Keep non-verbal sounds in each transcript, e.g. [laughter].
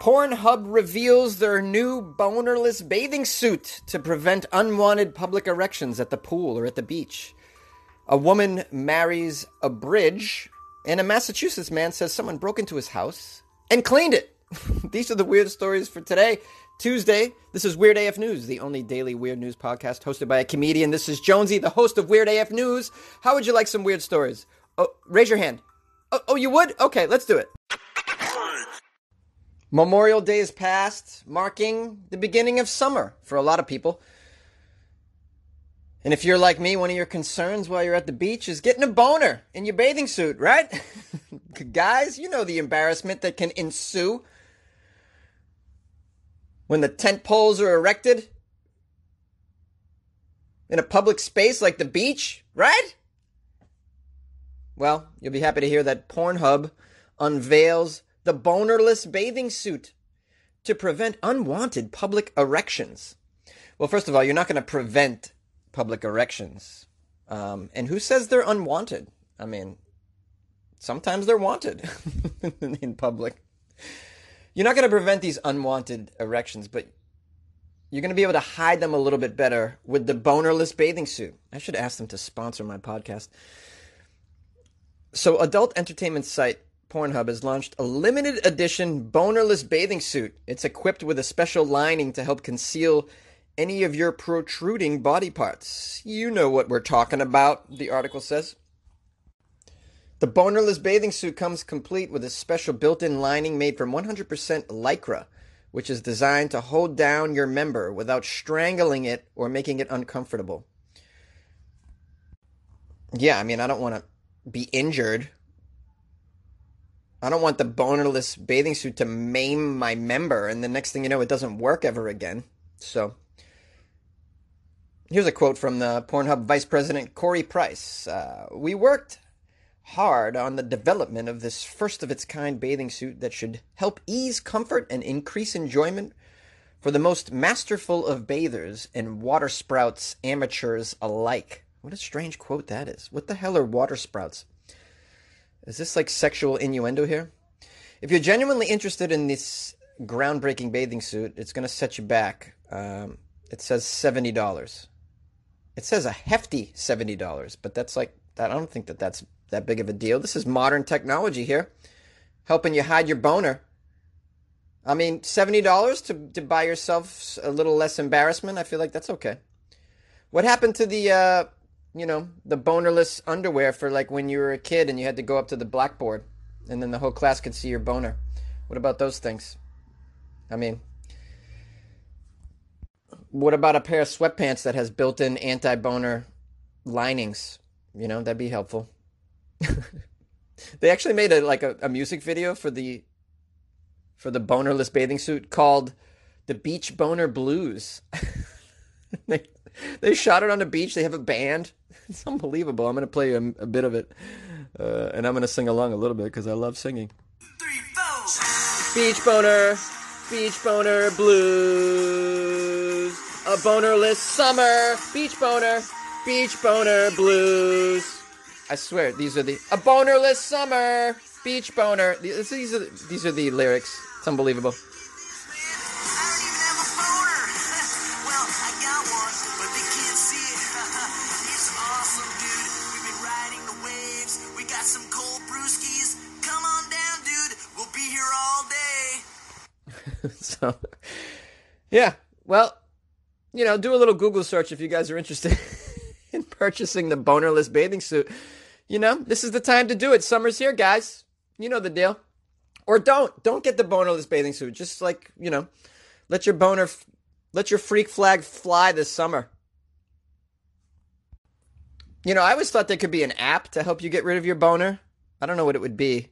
Pornhub reveals their new bonerless bathing suit to prevent unwanted public erections at the pool or at the beach. A woman marries a bridge, and a Massachusetts man says someone broke into his house and cleaned it. [laughs] These are the weird stories for today, Tuesday. This is Weird AF News, the only daily weird news podcast hosted by a comedian. This is Jonesy, the host of Weird AF News. How would you like some weird stories? Oh, raise your hand. Oh, oh you would? Okay, let's do it. Memorial Day is past, marking the beginning of summer for a lot of people. And if you're like me, one of your concerns while you're at the beach is getting a boner in your bathing suit, right? [laughs] Guys, you know the embarrassment that can ensue when the tent poles are erected in a public space like the beach, right? Well, you'll be happy to hear that Pornhub unveils the bonerless bathing suit to prevent unwanted public erections. Well, first of all, you're not going to prevent public erections. Um, and who says they're unwanted? I mean, sometimes they're wanted [laughs] in public. You're not going to prevent these unwanted erections, but you're going to be able to hide them a little bit better with the bonerless bathing suit. I should ask them to sponsor my podcast. So, adult entertainment site Pornhub has launched a limited edition bonerless bathing suit. It's equipped with a special lining to help conceal any of your protruding body parts. You know what we're talking about, the article says. The bonerless bathing suit comes complete with a special built in lining made from 100% lycra, which is designed to hold down your member without strangling it or making it uncomfortable. Yeah, I mean, I don't want to be injured I don't want the bonerless bathing suit to maim my member, and the next thing you know, it doesn't work ever again. So, here's a quote from the Pornhub Vice President Corey Price. Uh, we worked hard on the development of this first of its kind bathing suit that should help ease comfort and increase enjoyment for the most masterful of bathers and water sprouts amateurs alike. What a strange quote that is. What the hell are water sprouts? Is this like sexual innuendo here? If you're genuinely interested in this groundbreaking bathing suit, it's going to set you back. Um, it says seventy dollars. It says a hefty seventy dollars, but that's like I don't think that that's that big of a deal. This is modern technology here, helping you hide your boner. I mean, seventy dollars to to buy yourself a little less embarrassment. I feel like that's okay. What happened to the uh, you know, the bonerless underwear for like when you were a kid and you had to go up to the blackboard and then the whole class could see your boner. What about those things? I mean, what about a pair of sweatpants that has built-in anti-boner linings? You know, that'd be helpful. [laughs] they actually made a like a, a music video for the for the bonerless bathing suit called the Beach Boner Blues. [laughs] they [laughs] they shot it on the beach. They have a band. [laughs] It's unbelievable. I'm going to play a, a, bit of it, uh, and I'm going to sing along a little bit because I love singing. Three, beach boner, beach boner blues, a bonerless summer, beach boner, beach boner blues. I swear, these are the a bonerless summer, beach boner. These, these are these are the lyrics. It's unbelievable. So, yeah. Well, you know, do a little Google search if you guys are interested [laughs] in purchasing the bonerless bathing suit. You know, this is the time to do it. Summer's here, guys. You know the deal. Or don't. Don't get the bonerless bathing suit. Just like, you know, let your boner, let your freak flag fly this summer. You know, I always thought there could be an app to help you get rid of your boner. I don't know what it would be.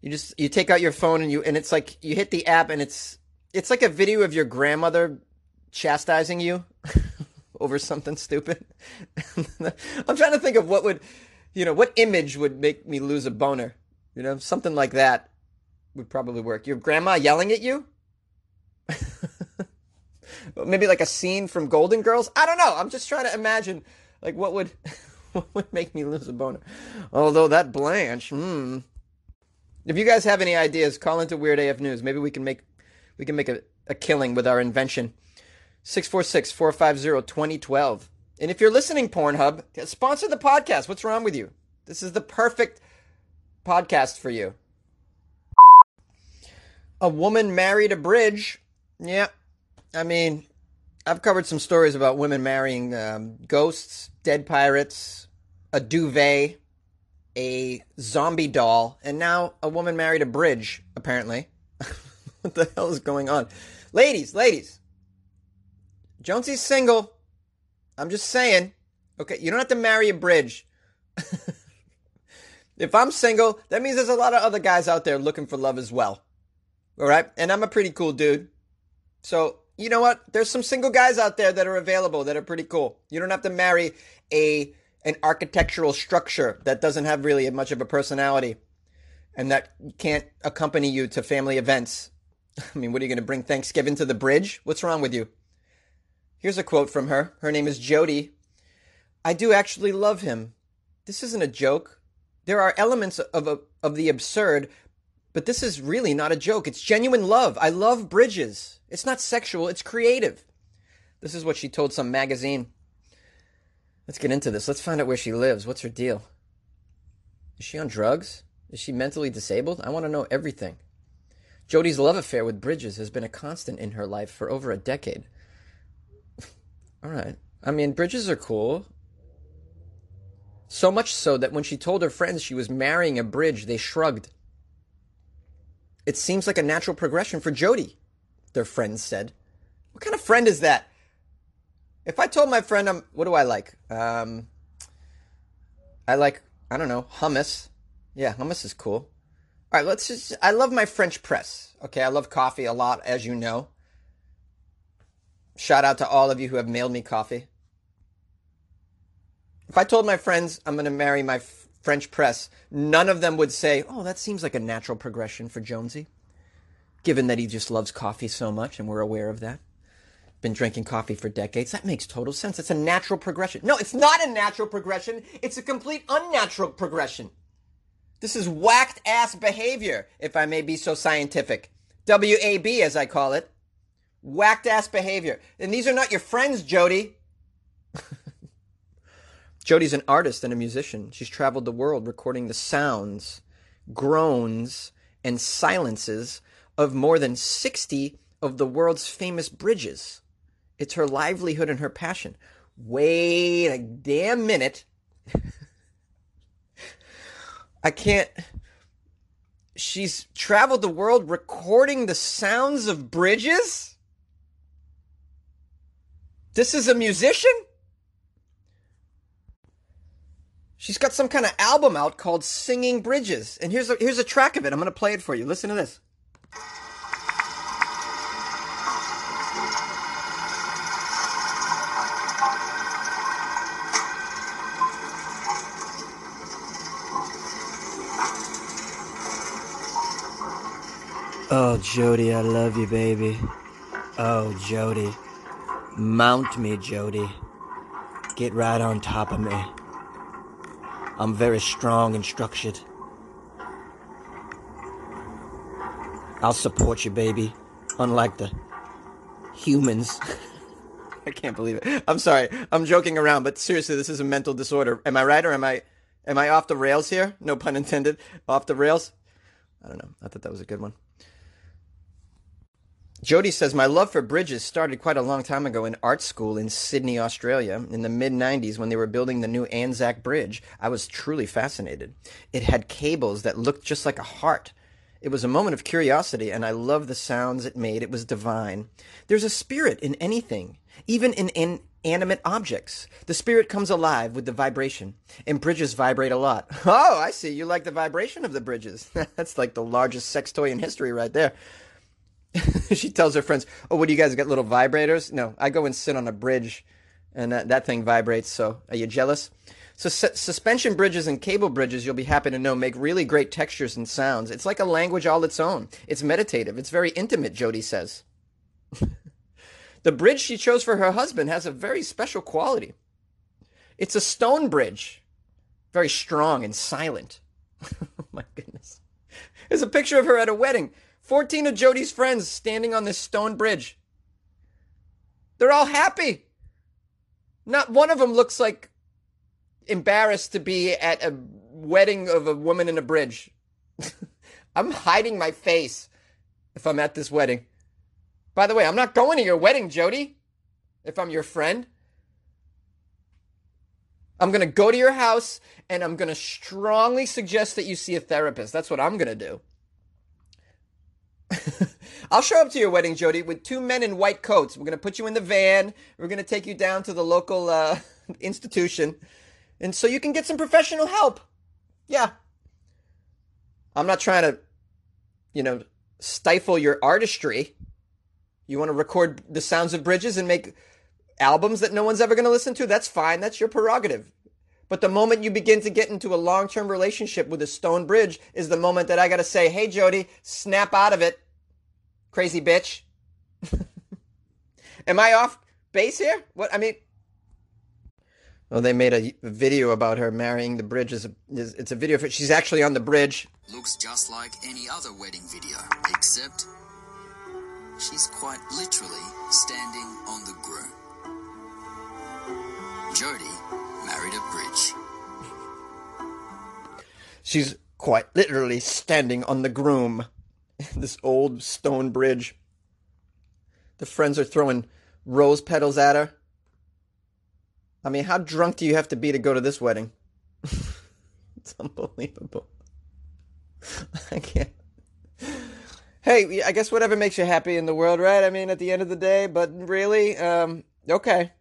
You just you take out your phone and you and it's like you hit the app and it's it's like a video of your grandmother chastising you [laughs] over something stupid. [laughs] I'm trying to think of what would you know, what image would make me lose a boner? You know, something like that would probably work. Your grandma yelling at you? [laughs] Maybe like a scene from Golden Girls? I don't know. I'm just trying to imagine like what would what would make me lose a boner. Although that Blanche, hmm, If you guys have any ideas, call into Weird AF News. Maybe we can make we can make a, a killing with our invention. 646-450-2012. And if you're listening, Pornhub, sponsor the podcast. What's wrong with you? This is the perfect podcast for you. A woman married a bridge. Yeah. I mean, I've covered some stories about women marrying um, ghosts, dead pirates, a duvet, a zombie doll, and now a woman married a bridge, apparently. [laughs] what the hell is going on? Ladies, ladies. Jonesy's single. I'm just saying. Okay, you don't have to marry a bridge. [laughs] if I'm single, that means there's a lot of other guys out there looking for love as well. All right? And I'm a pretty cool dude. So, you know what? There's some single guys out there that are available that are pretty cool. You don't have to marry a an architectural structure that doesn't have really much of a personality and that can't accompany you to family events. [laughs] I mean, what are you going to bring Thanksgiving to the bridge? What's wrong with you? Here's a quote from her. Her name is Jody. I do actually love him. This isn't a joke. There are elements of, of, of the absurd, but this is really not a joke. It's genuine love. I love bridges. It's not sexual, it's creative. This is what she told some magazine. Let's get into this. Let's find out where she lives. What's her deal? Is she on drugs? Is she mentally disabled? I want to know everything. Jody's love affair with Bridges has been a constant in her life for over a decade. [laughs] All right. I mean, Bridges are cool. So much so that when she told her friends she was marrying a bridge, they shrugged. It seems like a natural progression for Jody, their friends said. What kind of friend is that? If I told my friend, I'm, what do I like? Um, I like, I don't know, hummus. Yeah, hummus is cool. All right, let's just, I love my French press. Okay, I love coffee a lot, as you know. Shout out to all of you who have mailed me coffee. If I told my friends I'm going to marry my f- French press, none of them would say, oh, that seems like a natural progression for Jonesy, given that he just loves coffee so much and we're aware of that been drinking coffee for decades. That makes total sense. It's a natural progression. No, it's not a natural progression. It's a complete unnatural progression. This is whacked ass behavior, if I may be so scientific. WAB, as I call it. Whacked ass behavior. And these are not your friends, Jody. [laughs] Jody's an artist and a musician. She's traveled the world recording the sounds, groans, and silences of more than 60 of the world's famous bridges. It's her livelihood and her passion. Wait a damn minute. [laughs] I can't. She's traveled the world recording the sounds of bridges? This is a musician? She's got some kind of album out called Singing Bridges. And here's a, here's a track of it. I'm going to play it for you. Listen to this. Oh, Jody, I love you, baby. Oh, Jody. Mount me, Jody. Get right on top of me. I'm very strong and structured. I'll support you, baby. Unlike the humans. [laughs] I can't believe it. I'm sorry. I'm joking around, but seriously, this is a mental disorder. Am I right or am I am I off the rails here? No pun intended. Off the rails? I don't know. I thought that was a good one. Jody says, My love for bridges started quite a long time ago in art school in Sydney, Australia, in the mid 90s when they were building the new Anzac Bridge. I was truly fascinated. It had cables that looked just like a heart. It was a moment of curiosity, and I loved the sounds it made. It was divine. There's a spirit in anything, even in inanimate objects. The spirit comes alive with the vibration, and bridges vibrate a lot. [laughs] Oh, I see. You like the vibration of the bridges. [laughs] That's like the largest sex toy in history right there. [laughs] she tells her friends, "Oh, what do you guys got? Little vibrators?" No, I go and sit on a bridge, and that, that thing vibrates. So, are you jealous? So, su- suspension bridges and cable bridges, you'll be happy to know, make really great textures and sounds. It's like a language all its own. It's meditative. It's very intimate. Jody says. [laughs] the bridge she chose for her husband has a very special quality. It's a stone bridge, very strong and silent. [laughs] oh my goodness. There's a picture of her at a wedding. 14 of Jody's friends standing on this stone bridge. They're all happy. Not one of them looks like embarrassed to be at a wedding of a woman in a bridge. [laughs] I'm hiding my face if I'm at this wedding. By the way, I'm not going to your wedding, Jody. If I'm your friend, I'm going to go to your house and I'm going to strongly suggest that you see a therapist. That's what I'm going to do. [laughs] I'll show up to your wedding, Jody, with two men in white coats. We're going to put you in the van. We're going to take you down to the local uh, [laughs] institution. And so you can get some professional help. Yeah. I'm not trying to, you know, stifle your artistry. You want to record the sounds of bridges and make albums that no one's ever going to listen to? That's fine. That's your prerogative. But the moment you begin to get into a long term relationship with a stone bridge is the moment that I got to say, hey, Jody, snap out of it, crazy bitch. [laughs] Am I off base here? What? I mean, well, they made a video about her marrying the bridge. It's a video of she's actually on the bridge. Looks just like any other wedding video, except she's quite literally standing on the groom. Jody married a bridge. She's quite literally standing on the groom. [laughs] this old stone bridge. The friends are throwing rose petals at her. I mean, how drunk do you have to be to go to this wedding? [laughs] it's unbelievable. [laughs] I can't. Hey, I guess whatever makes you happy in the world, right? I mean, at the end of the day, but really, um, okay.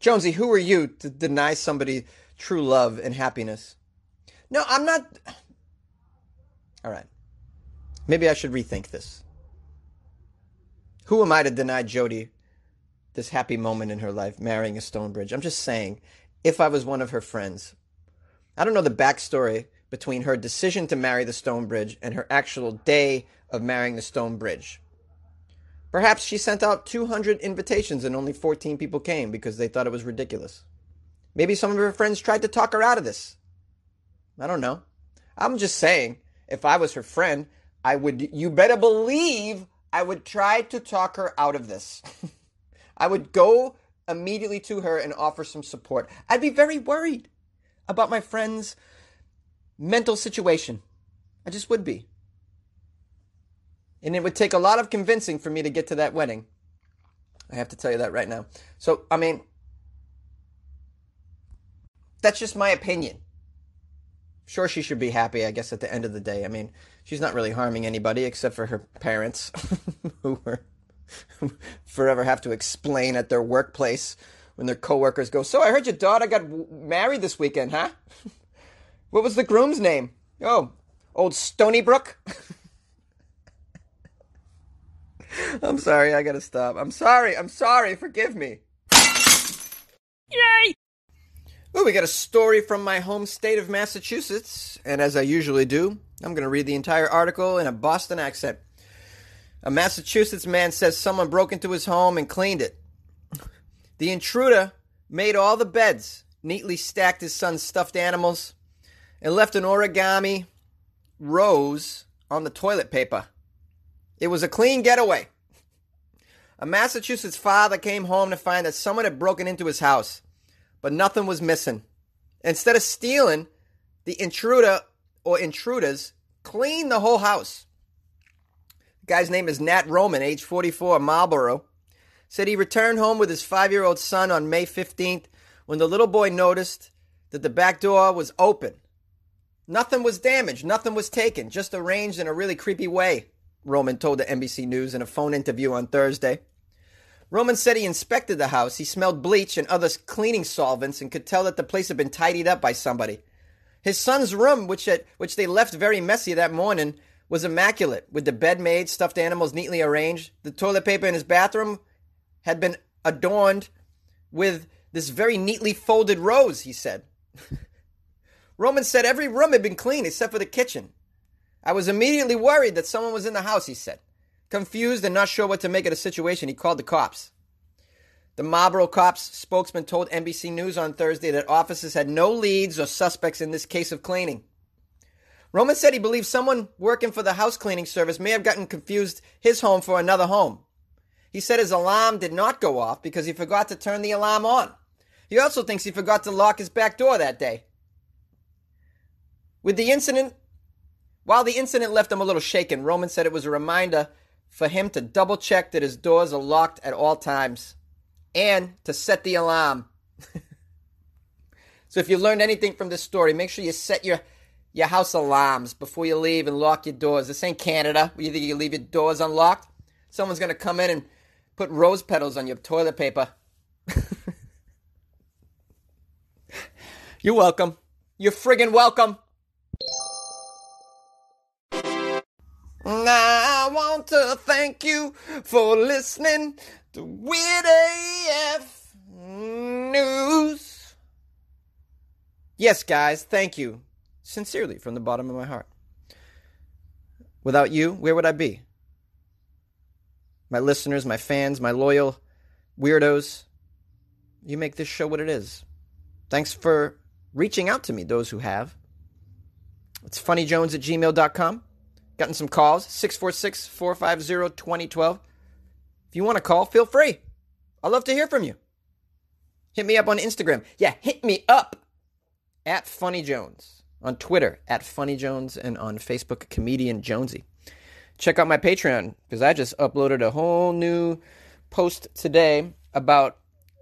Jonesy, who are you to deny somebody true love and happiness? No, I'm not. All right. Maybe I should rethink this. Who am I to deny Jody this happy moment in her life, marrying a Stonebridge? I'm just saying, if I was one of her friends, I don't know the backstory between her decision to marry the Stonebridge and her actual day of marrying the Stonebridge. Perhaps she sent out 200 invitations and only 14 people came because they thought it was ridiculous. Maybe some of her friends tried to talk her out of this. I don't know. I'm just saying, if I was her friend, I would, you better believe I would try to talk her out of this. [laughs] I would go immediately to her and offer some support. I'd be very worried about my friend's mental situation. I just would be. And it would take a lot of convincing for me to get to that wedding. I have to tell you that right now. So, I mean, that's just my opinion. Sure, she should be happy, I guess, at the end of the day. I mean, she's not really harming anybody except for her parents, [laughs] who were forever have to explain at their workplace when their coworkers go, So I heard your daughter got married this weekend, huh? [laughs] what was the groom's name? Oh, old Stony Brook? [laughs] [laughs] I'm sorry, I gotta stop. I'm sorry, I'm sorry, forgive me. Yay! Ooh, we got a story from my home state of Massachusetts, and as I usually do, I'm gonna read the entire article in a Boston accent. A Massachusetts man says someone broke into his home and cleaned it. The intruder made all the beds, neatly stacked his son's stuffed animals, and left an origami rose on the toilet paper. It was a clean getaway. A Massachusetts father came home to find that someone had broken into his house, but nothing was missing. Instead of stealing, the intruder or intruders cleaned the whole house. The guy's name is Nat Roman, age 44, Marlboro. Said he returned home with his five year old son on May 15th when the little boy noticed that the back door was open. Nothing was damaged, nothing was taken, just arranged in a really creepy way. Roman told the NBC News in a phone interview on Thursday. Roman said he inspected the house. He smelled bleach and other cleaning solvents and could tell that the place had been tidied up by somebody. His son's room, which, had, which they left very messy that morning, was immaculate, with the bed made, stuffed animals neatly arranged. The toilet paper in his bathroom had been adorned with this very neatly folded rose, he said. [laughs] Roman said every room had been clean except for the kitchen. I was immediately worried that someone was in the house, he said. Confused and not sure what to make of the situation, he called the cops. The Marlboro cops spokesman told NBC News on Thursday that officers had no leads or suspects in this case of cleaning. Roman said he believes someone working for the house cleaning service may have gotten confused his home for another home. He said his alarm did not go off because he forgot to turn the alarm on. He also thinks he forgot to lock his back door that day. With the incident, while the incident left him a little shaken, Roman said it was a reminder for him to double check that his doors are locked at all times and to set the alarm. [laughs] so if you learned anything from this story, make sure you set your your house alarms before you leave and lock your doors. This ain't Canada. Either you leave your doors unlocked, someone's gonna come in and put rose petals on your toilet paper. [laughs] You're welcome. You're friggin' welcome. To thank you for listening to Weird AF News. Yes, guys, thank you. Sincerely, from the bottom of my heart. Without you, where would I be? My listeners, my fans, my loyal weirdos, you make this show what it is. Thanks for reaching out to me, those who have. It's funnyjones at gmail.com. Gotten some calls, 646 450 2012. If you want to call, feel free. I'd love to hear from you. Hit me up on Instagram. Yeah, hit me up at Funny Jones. On Twitter, at Funny Jones, and on Facebook, Comedian Jonesy. Check out my Patreon because I just uploaded a whole new post today about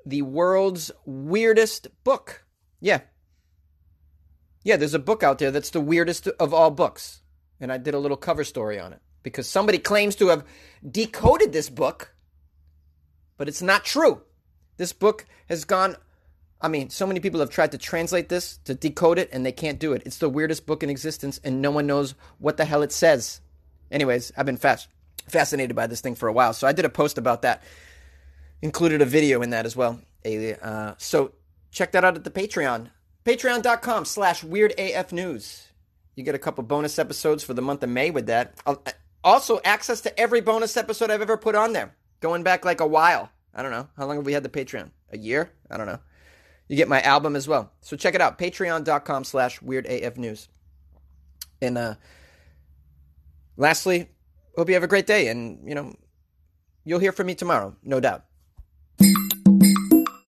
the world's weirdest book. Yeah. Yeah, there's a book out there that's the weirdest of all books and I did a little cover story on it because somebody claims to have decoded this book, but it's not true. This book has gone. I mean, so many people have tried to translate this, to decode it, and they can't do it. It's the weirdest book in existence, and no one knows what the hell it says. Anyways, I've been fast, fascinated by this thing for a while, so I did a post about that. Included a video in that as well. Uh, so check that out at the Patreon. Patreon.com slash weirdafnews. You get a couple bonus episodes for the month of May with that. Also, access to every bonus episode I've ever put on there, going back like a while. I don't know. How long have we had the Patreon? A year? I don't know. You get my album as well. So check it out. Patreon.com slash weirdafnews. And uh, lastly, hope you have a great day. And, you know, you'll hear from me tomorrow, no doubt.